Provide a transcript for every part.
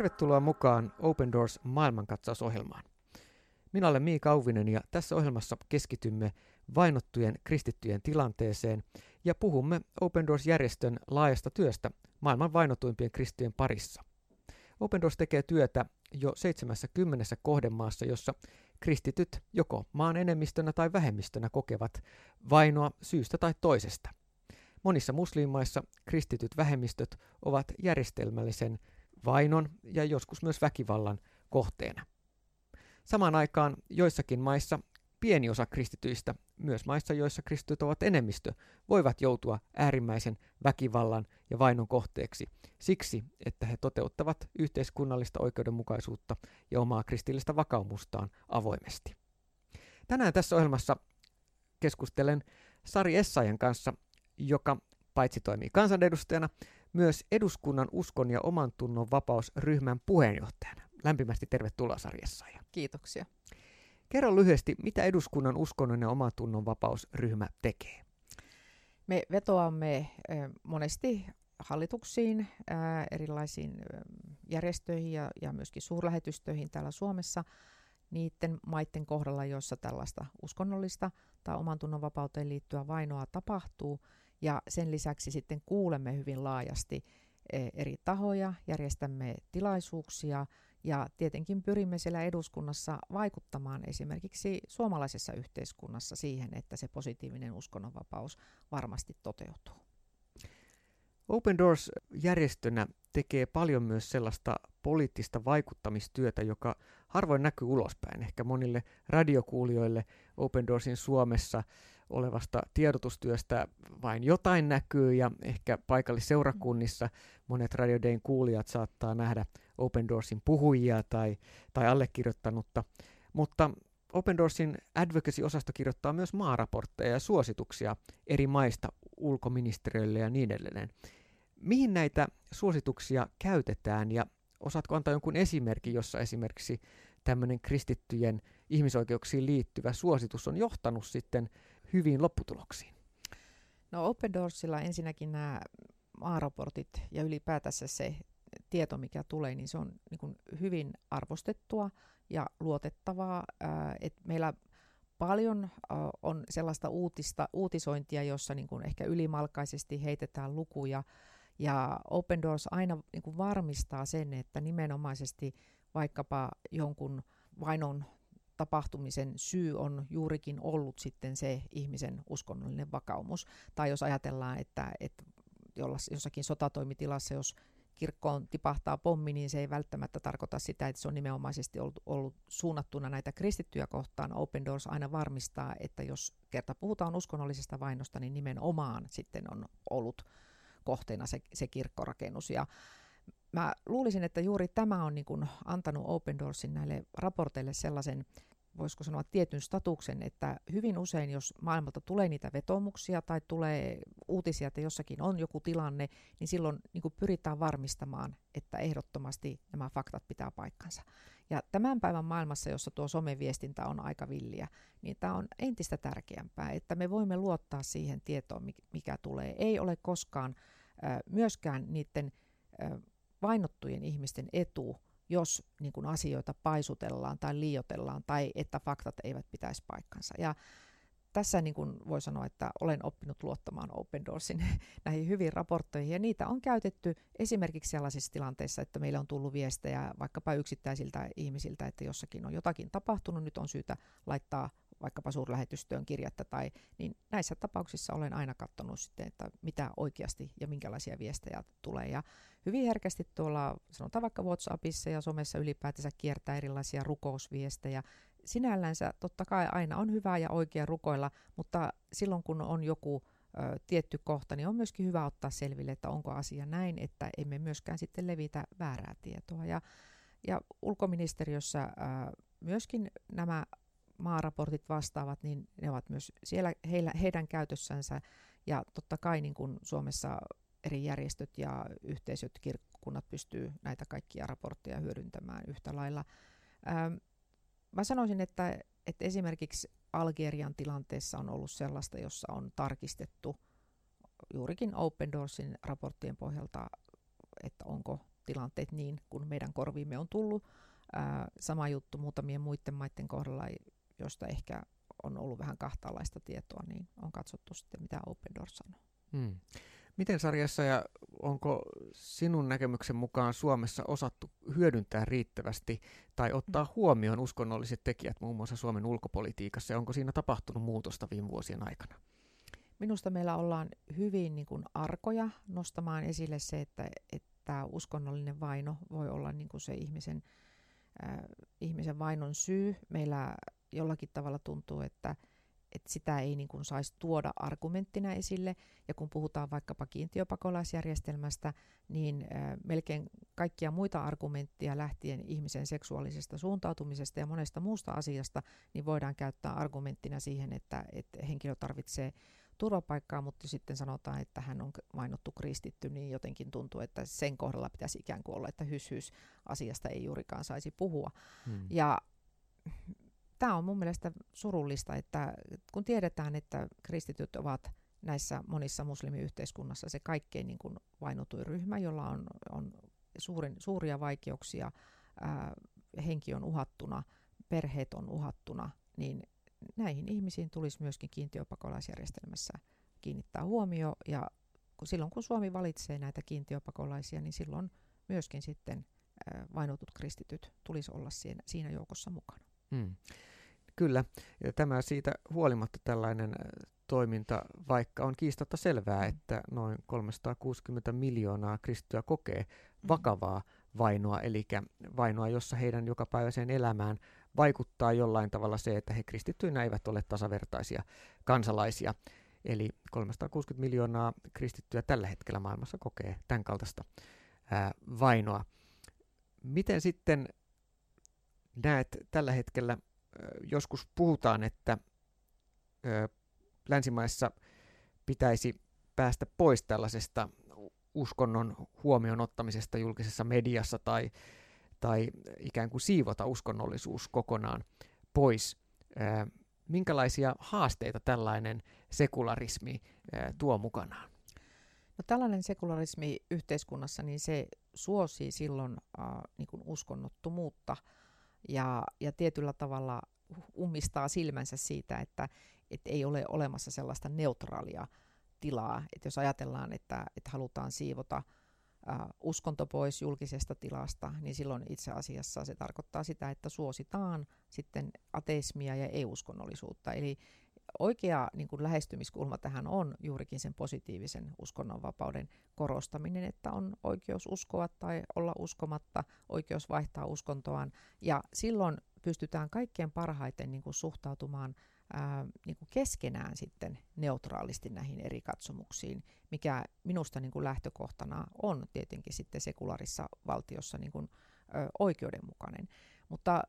Tervetuloa mukaan Open Doors maailmankatsausohjelmaan. Minä olen Miika Auvinen ja tässä ohjelmassa keskitymme vainottujen kristittyjen tilanteeseen ja puhumme Open Doors-järjestön laajasta työstä maailman vainotuimpien kristittyjen parissa. Open Doors tekee työtä jo 70 kohdemaassa, jossa kristityt joko maan enemmistönä tai vähemmistönä kokevat vainoa syystä tai toisesta. Monissa muslimaissa kristityt vähemmistöt ovat järjestelmällisen vainon ja joskus myös väkivallan kohteena. Samaan aikaan joissakin maissa pieni osa kristityistä, myös maissa, joissa kristityt ovat enemmistö, voivat joutua äärimmäisen väkivallan ja vainon kohteeksi siksi, että he toteuttavat yhteiskunnallista oikeudenmukaisuutta ja omaa kristillistä vakaumustaan avoimesti. Tänään tässä ohjelmassa keskustelen Sari Essayan kanssa, joka paitsi toimii kansanedustajana, myös eduskunnan uskon ja oman tunnon vapausryhmän puheenjohtajana. Lämpimästi tervetuloa sarjassa. Kiitoksia. Kerro lyhyesti, mitä eduskunnan uskonnon ja oman tunnon vapausryhmä tekee? Me vetoamme monesti hallituksiin, erilaisiin järjestöihin ja, ja myöskin suurlähetystöihin täällä Suomessa niiden maiden kohdalla, joissa tällaista uskonnollista tai oman tunnon vapauteen liittyvää vainoa tapahtuu – ja sen lisäksi sitten kuulemme hyvin laajasti e, eri tahoja, järjestämme tilaisuuksia ja tietenkin pyrimme siellä eduskunnassa vaikuttamaan esimerkiksi suomalaisessa yhteiskunnassa siihen, että se positiivinen uskonnonvapaus varmasti toteutuu. Open Doors järjestönä tekee paljon myös sellaista poliittista vaikuttamistyötä, joka harvoin näkyy ulospäin. Ehkä monille radiokuulijoille Open Doorsin Suomessa olevasta tiedotustyöstä vain jotain näkyy ja ehkä paikallisseurakunnissa monet Radio Dayn kuulijat saattaa nähdä Open Doorsin puhujia tai, tai allekirjoittanutta, mutta Open Doorsin advocacy-osasto kirjoittaa myös maaraportteja ja suosituksia eri maista ulkoministeriöille ja niin edelleen. Mihin näitä suosituksia käytetään ja osaatko antaa jonkun esimerkin, jossa esimerkiksi tämmöinen kristittyjen ihmisoikeuksiin liittyvä suositus on johtanut sitten hyviin lopputuloksiin? No Open Doorsilla ensinnäkin nämä maaraportit ja ylipäätänsä se tieto, mikä tulee, niin se on niin hyvin arvostettua ja luotettavaa. Et meillä paljon on sellaista uutista, uutisointia, jossa niin kuin ehkä ylimalkaisesti heitetään lukuja, ja Open Doors aina niin kuin varmistaa sen, että nimenomaisesti vaikkapa jonkun vainon tapahtumisen syy on juurikin ollut sitten se ihmisen uskonnollinen vakaumus. Tai jos ajatellaan, että, että jossakin sotatoimitilassa, jos kirkkoon tipahtaa pommi, niin se ei välttämättä tarkoita sitä, että se on nimenomaisesti ollut, ollut suunnattuna näitä kristittyjä kohtaan. Open Doors aina varmistaa, että jos kerta puhutaan uskonnollisesta vainosta, niin nimenomaan sitten on ollut kohteena se, se kirkkorakennus. Ja mä luulisin, että juuri tämä on niin kuin antanut Open Doorsin näille raporteille sellaisen voisiko sanoa tietyn statuksen, että hyvin usein, jos maailmalta tulee niitä vetomuksia tai tulee uutisia, että jossakin on joku tilanne, niin silloin niin kuin pyritään varmistamaan, että ehdottomasti nämä faktat pitää paikkansa. Ja tämän päivän maailmassa, jossa tuo someviestintä on aika villiä, niin tämä on entistä tärkeämpää, että me voimme luottaa siihen tietoon, mikä tulee. Ei ole koskaan myöskään niiden vainottujen ihmisten etu, jos niin kuin asioita paisutellaan tai liiotellaan tai että faktat eivät pitäisi paikkansa. Ja tässä niin kuin voi sanoa, että olen oppinut luottamaan Open Doorsin näihin hyviin raportteihin, ja niitä on käytetty esimerkiksi sellaisissa tilanteissa, että meillä on tullut viestejä vaikkapa yksittäisiltä ihmisiltä, että jossakin on jotakin tapahtunut, nyt on syytä laittaa vaikkapa suurlähetystöön kirjatta, tai, niin näissä tapauksissa olen aina katsonut sitten, että mitä oikeasti ja minkälaisia viestejä tulee. Ja hyvin herkästi tuolla, sanotaan vaikka WhatsAppissa ja somessa ylipäätänsä kiertää erilaisia rukousviestejä. Sinällänsä totta kai aina on hyvä ja oikea rukoilla, mutta silloin kun on joku ö, tietty kohta, niin on myöskin hyvä ottaa selville, että onko asia näin, että emme myöskään sitten levitä väärää tietoa. Ja, ja ulkoministeriössä ö, myöskin nämä maaraportit vastaavat, niin ne ovat myös siellä heillä, heidän käytössänsä. Ja totta kai niin kuin Suomessa eri järjestöt ja yhteisöt, kirkkunnat pystyy näitä kaikkia raportteja hyödyntämään yhtä lailla. Ähm, mä sanoisin, että, että esimerkiksi Algerian tilanteessa on ollut sellaista, jossa on tarkistettu juurikin Open Doorsin raporttien pohjalta, että onko tilanteet niin, kun meidän korviimme on tullut. Ää, sama juttu muutamien muiden maiden kohdalla, josta ehkä on ollut vähän kahtalaista tietoa, niin on katsottu sitten, mitä Open Doors sanoo. Hmm. Miten sarjassa ja onko sinun näkemyksen mukaan Suomessa osattu hyödyntää riittävästi tai ottaa hmm. huomioon uskonnolliset tekijät muun muassa Suomen ulkopolitiikassa ja onko siinä tapahtunut muutosta viime vuosien aikana? Minusta meillä ollaan hyvin niin kuin arkoja nostamaan esille se, että, että uskonnollinen vaino voi olla niin kuin se ihmisen, äh, ihmisen vainon syy. Meillä jollakin tavalla tuntuu, että, että sitä ei niin kuin saisi tuoda argumenttina esille. Ja kun puhutaan vaikkapa kiintiöpakolaisjärjestelmästä, niin äh, melkein kaikkia muita argumentteja lähtien ihmisen seksuaalisesta suuntautumisesta ja monesta muusta asiasta, niin voidaan käyttää argumenttina siihen, että, että henkilö tarvitsee turvapaikkaa, mutta sitten sanotaan, että hän on mainottu kristitty, niin jotenkin tuntuu, että sen kohdalla pitäisi ikään kuin olla, että hys, hys asiasta ei juurikaan saisi puhua. Hmm. Ja tämä on mun mielestä surullista, että kun tiedetään, että kristityt ovat näissä monissa muslimiyhteiskunnassa se kaikkein niin kuin vainotuin ryhmä, jolla on, on suurin, suuria vaikeuksia, ää, henki on uhattuna, perheet on uhattuna, niin näihin ihmisiin tulisi myöskin kiintiöpakolaisjärjestelmässä kiinnittää huomio ja kun silloin kun Suomi valitsee näitä kiintiöpakolaisia, niin silloin myöskin sitten vainotut kristityt tulisi olla siinä, siinä joukossa mukana. Hmm. Kyllä, ja tämä siitä huolimatta tällainen toiminta, vaikka on kiistatta selvää, mm. että noin 360 miljoonaa kristittyä kokee mm. vakavaa vainoa, eli vainoa, jossa heidän jokapäiväiseen elämään vaikuttaa jollain tavalla se, että he kristittyinä eivät ole tasavertaisia kansalaisia. Eli 360 miljoonaa kristittyä tällä hetkellä maailmassa kokee tämän kaltaista ää, vainoa. Miten sitten näet tällä hetkellä, joskus puhutaan, että länsimaissa pitäisi päästä pois tällaisesta uskonnon huomioon ottamisesta julkisessa mediassa tai tai ikään kuin siivota uskonnollisuus kokonaan pois. Minkälaisia haasteita tällainen sekularismi tuo mukanaan? No, tällainen sekularismi yhteiskunnassa, niin se suosii silloin äh, niin kuin uskonnottomuutta ja, ja tietyllä tavalla ummistaa silmänsä siitä, että, että ei ole olemassa sellaista neutraalia tilaa. Että jos ajatellaan, että, että halutaan siivota – uskonto pois julkisesta tilasta, niin silloin itse asiassa se tarkoittaa sitä, että suositaan sitten ateismia ja ei-uskonnollisuutta. Eli oikea niin kuin lähestymiskulma tähän on juurikin sen positiivisen uskonnonvapauden korostaminen, että on oikeus uskoa tai olla uskomatta, oikeus vaihtaa uskontoaan. Ja silloin pystytään kaikkein parhaiten niin kuin suhtautumaan ää, niin kuin keskenään sitten neutraalisti näihin eri katsomuksiin, mikä minusta niin kuin lähtökohtana on tietenkin sitten sekulaarissa valtiossa niin kuin, ö, oikeudenmukainen. Mutta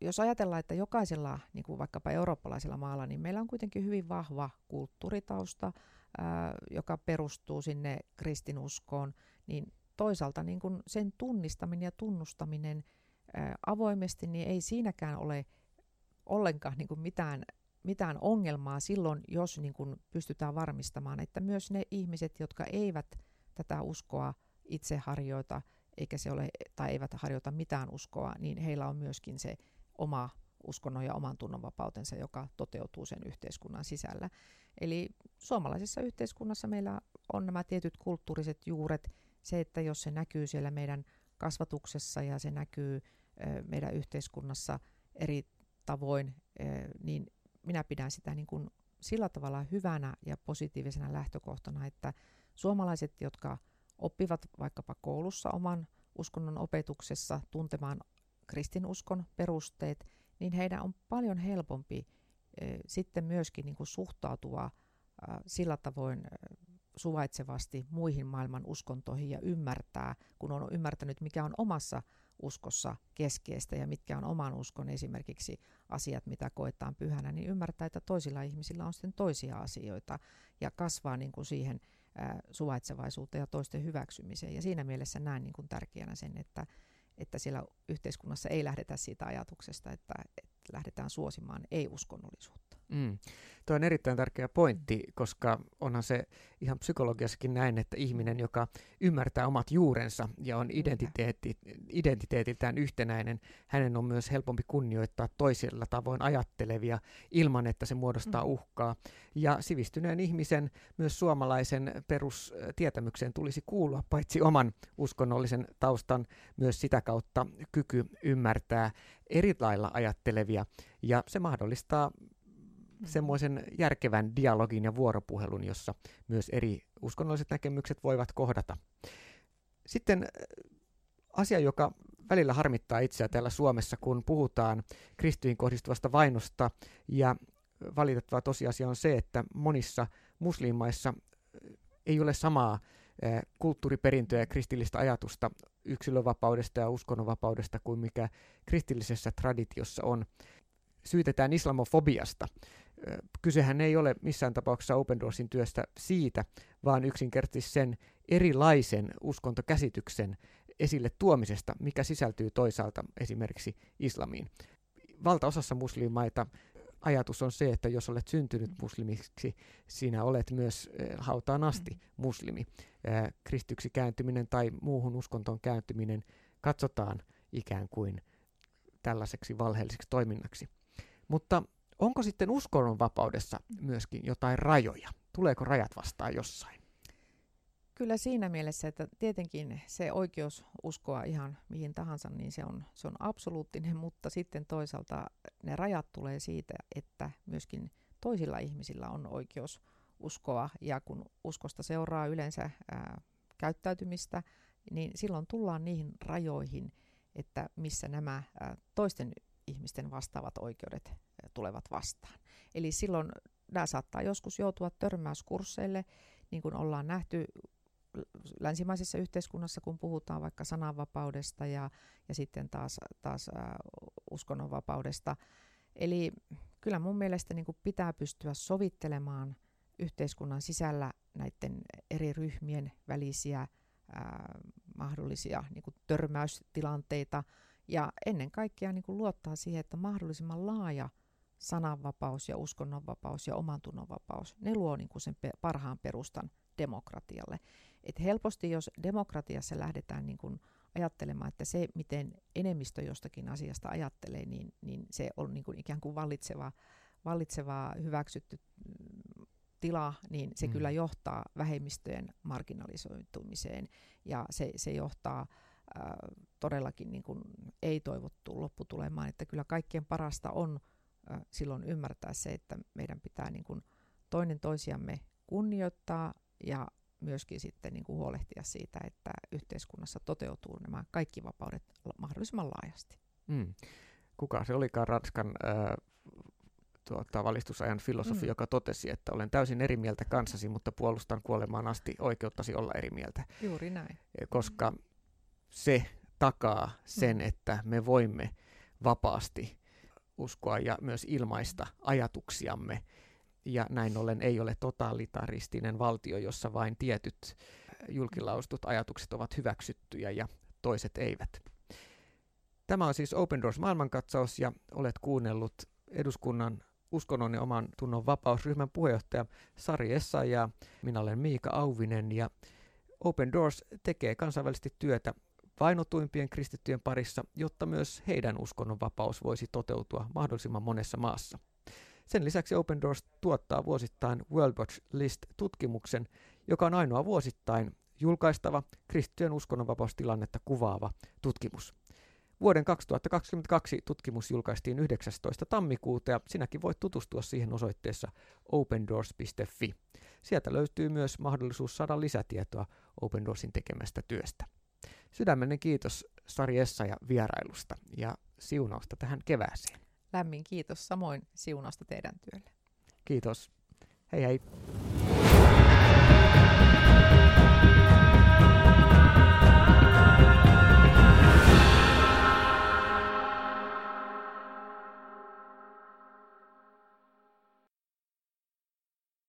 jos ajatellaan, että jokaisella, niin kuin vaikkapa eurooppalaisella maalla, niin meillä on kuitenkin hyvin vahva kulttuuritausta, ää, joka perustuu sinne kristinuskoon, niin toisaalta niin kuin sen tunnistaminen ja tunnustaminen ää, avoimesti, niin ei siinäkään ole ollenkaan niin kuin mitään mitään ongelmaa silloin, jos niin kuin pystytään varmistamaan, että myös ne ihmiset, jotka eivät tätä uskoa itse harjoita, eikä se ole, tai eivät harjoita mitään uskoa, niin heillä on myöskin se oma uskonnon ja oman tunnonvapautensa, joka toteutuu sen yhteiskunnan sisällä. Eli suomalaisessa yhteiskunnassa meillä on nämä tietyt kulttuuriset juuret, se, että jos se näkyy siellä meidän kasvatuksessa ja se näkyy meidän yhteiskunnassa eri tavoin, niin minä pidän sitä niin kuin sillä tavalla hyvänä ja positiivisena lähtökohtana, että suomalaiset, jotka oppivat vaikkapa koulussa oman uskonnon opetuksessa tuntemaan kristinuskon perusteet, niin heidän on paljon helpompi sitten myöskin niin kuin suhtautua sillä tavoin suvaitsevasti muihin maailman uskontoihin ja ymmärtää, kun on ymmärtänyt, mikä on omassa uskossa keskeistä ja mitkä on oman uskon esimerkiksi asiat, mitä koetaan pyhänä, niin ymmärtää, että toisilla ihmisillä on sitten toisia asioita ja kasvaa niin kuin siihen suvaitsevaisuuteen ja toisten hyväksymiseen. Ja siinä mielessä näen niin kuin tärkeänä sen, että, että siellä yhteiskunnassa ei lähdetä siitä ajatuksesta, että, että lähdetään suosimaan ei-uskonnollisuutta. Mm. Tuo on erittäin tärkeä pointti, koska onhan se ihan psykologiassakin näin, että ihminen, joka ymmärtää omat juurensa ja on identiteetti, identiteetiltään yhtenäinen, hänen on myös helpompi kunnioittaa toisella tavoin ajattelevia ilman, että se muodostaa mm. uhkaa. Ja sivistyneen ihmisen, myös suomalaisen perustietämykseen tulisi kuulua paitsi oman uskonnollisen taustan, myös sitä kautta kyky ymmärtää eri lailla ajattelevia. Ja se mahdollistaa semmoisen järkevän dialogin ja vuoropuhelun, jossa myös eri uskonnolliset näkemykset voivat kohdata. Sitten äh, asia, joka välillä harmittaa itseä täällä Suomessa, kun puhutaan kristyihin kohdistuvasta vainosta, ja valitettava tosiasia on se, että monissa muslimaissa äh, ei ole samaa äh, kulttuuriperintöä ja kristillistä ajatusta yksilönvapaudesta ja uskonnonvapaudesta kuin mikä kristillisessä traditiossa on. Syytetään islamofobiasta, kysehän ei ole missään tapauksessa Open Doorsin työstä siitä, vaan yksinkertaisesti sen erilaisen uskontokäsityksen esille tuomisesta, mikä sisältyy toisaalta esimerkiksi islamiin. Valtaosassa muslimaita ajatus on se, että jos olet syntynyt muslimiksi, sinä olet myös hautaan asti muslimi. Kristyksi kääntyminen tai muuhun uskontoon kääntyminen katsotaan ikään kuin tällaiseksi valheelliseksi toiminnaksi. Mutta Onko sitten uskonnonvapaudessa myöskin jotain rajoja? Tuleeko rajat vastaan jossain? Kyllä siinä mielessä, että tietenkin se oikeus uskoa ihan mihin tahansa, niin se on, se on absoluuttinen, mutta sitten toisaalta ne rajat tulee siitä, että myöskin toisilla ihmisillä on oikeus uskoa, ja kun uskosta seuraa yleensä ää, käyttäytymistä, niin silloin tullaan niihin rajoihin, että missä nämä ää, toisten ihmisten vastaavat oikeudet tulevat vastaan. Eli silloin nämä saattaa joskus joutua törmäyskursseille, niin kuin ollaan nähty länsimaisessa yhteiskunnassa, kun puhutaan vaikka sananvapaudesta ja, ja sitten taas, taas äh, uskonnonvapaudesta. Eli kyllä mun mielestä niin kuin pitää pystyä sovittelemaan yhteiskunnan sisällä näiden eri ryhmien välisiä äh, mahdollisia niin kuin törmäystilanteita ja ennen kaikkea niin kuin luottaa siihen, että mahdollisimman laaja sananvapaus ja uskonnonvapaus ja omantunnonvapaus, ne luo niin kuin sen parhaan perustan demokratialle. Et helposti, jos demokratiassa lähdetään niin kuin ajattelemaan, että se, miten enemmistö jostakin asiasta ajattelee, niin, niin se on niin kuin ikään kuin vallitseva, vallitseva hyväksytty mm, tila, niin se mm. kyllä johtaa vähemmistöjen marginalisoitumiseen ja se, se johtaa äh, todellakin niin kuin ei-toivottuun lopputulemaan, että kyllä kaikkien parasta on silloin ymmärtää se, että meidän pitää niin kuin toinen toisiamme kunnioittaa ja myöskin sitten niin kuin huolehtia siitä, että yhteiskunnassa toteutuu nämä kaikki vapaudet mahdollisimman laajasti. Mm. Kuka se olikaan Ranskan äh, tuota, valistusajan filosofi, mm. joka totesi, että olen täysin eri mieltä kanssasi, mutta puolustan kuolemaan asti oikeuttasi olla eri mieltä. Juuri näin. Koska se takaa sen, mm. että me voimme vapaasti uskoa ja myös ilmaista ajatuksiamme. Ja näin ollen ei ole totalitaristinen valtio, jossa vain tietyt julkilaustut ajatukset ovat hyväksyttyjä ja toiset eivät. Tämä on siis Open Doors maailmankatsaus ja olet kuunnellut eduskunnan uskonnon ja oman tunnon vapausryhmän puheenjohtaja Sari Essa ja minä olen Miika Auvinen ja Open Doors tekee kansainvälisesti työtä vainotuimpien kristittyjen parissa, jotta myös heidän uskonnonvapaus voisi toteutua mahdollisimman monessa maassa. Sen lisäksi Open Doors tuottaa vuosittain World Watch List-tutkimuksen, joka on ainoa vuosittain julkaistava kristittyjen uskonnonvapaustilannetta kuvaava tutkimus. Vuoden 2022 tutkimus julkaistiin 19. tammikuuta ja sinäkin voit tutustua siihen osoitteessa opendoors.fi. Sieltä löytyy myös mahdollisuus saada lisätietoa Open Doorsin tekemästä työstä. Sydämellinen kiitos Sari Essa ja vierailusta ja siunausta tähän kevääseen. Lämmin kiitos samoin siunausta teidän työlle. Kiitos. Hei hei.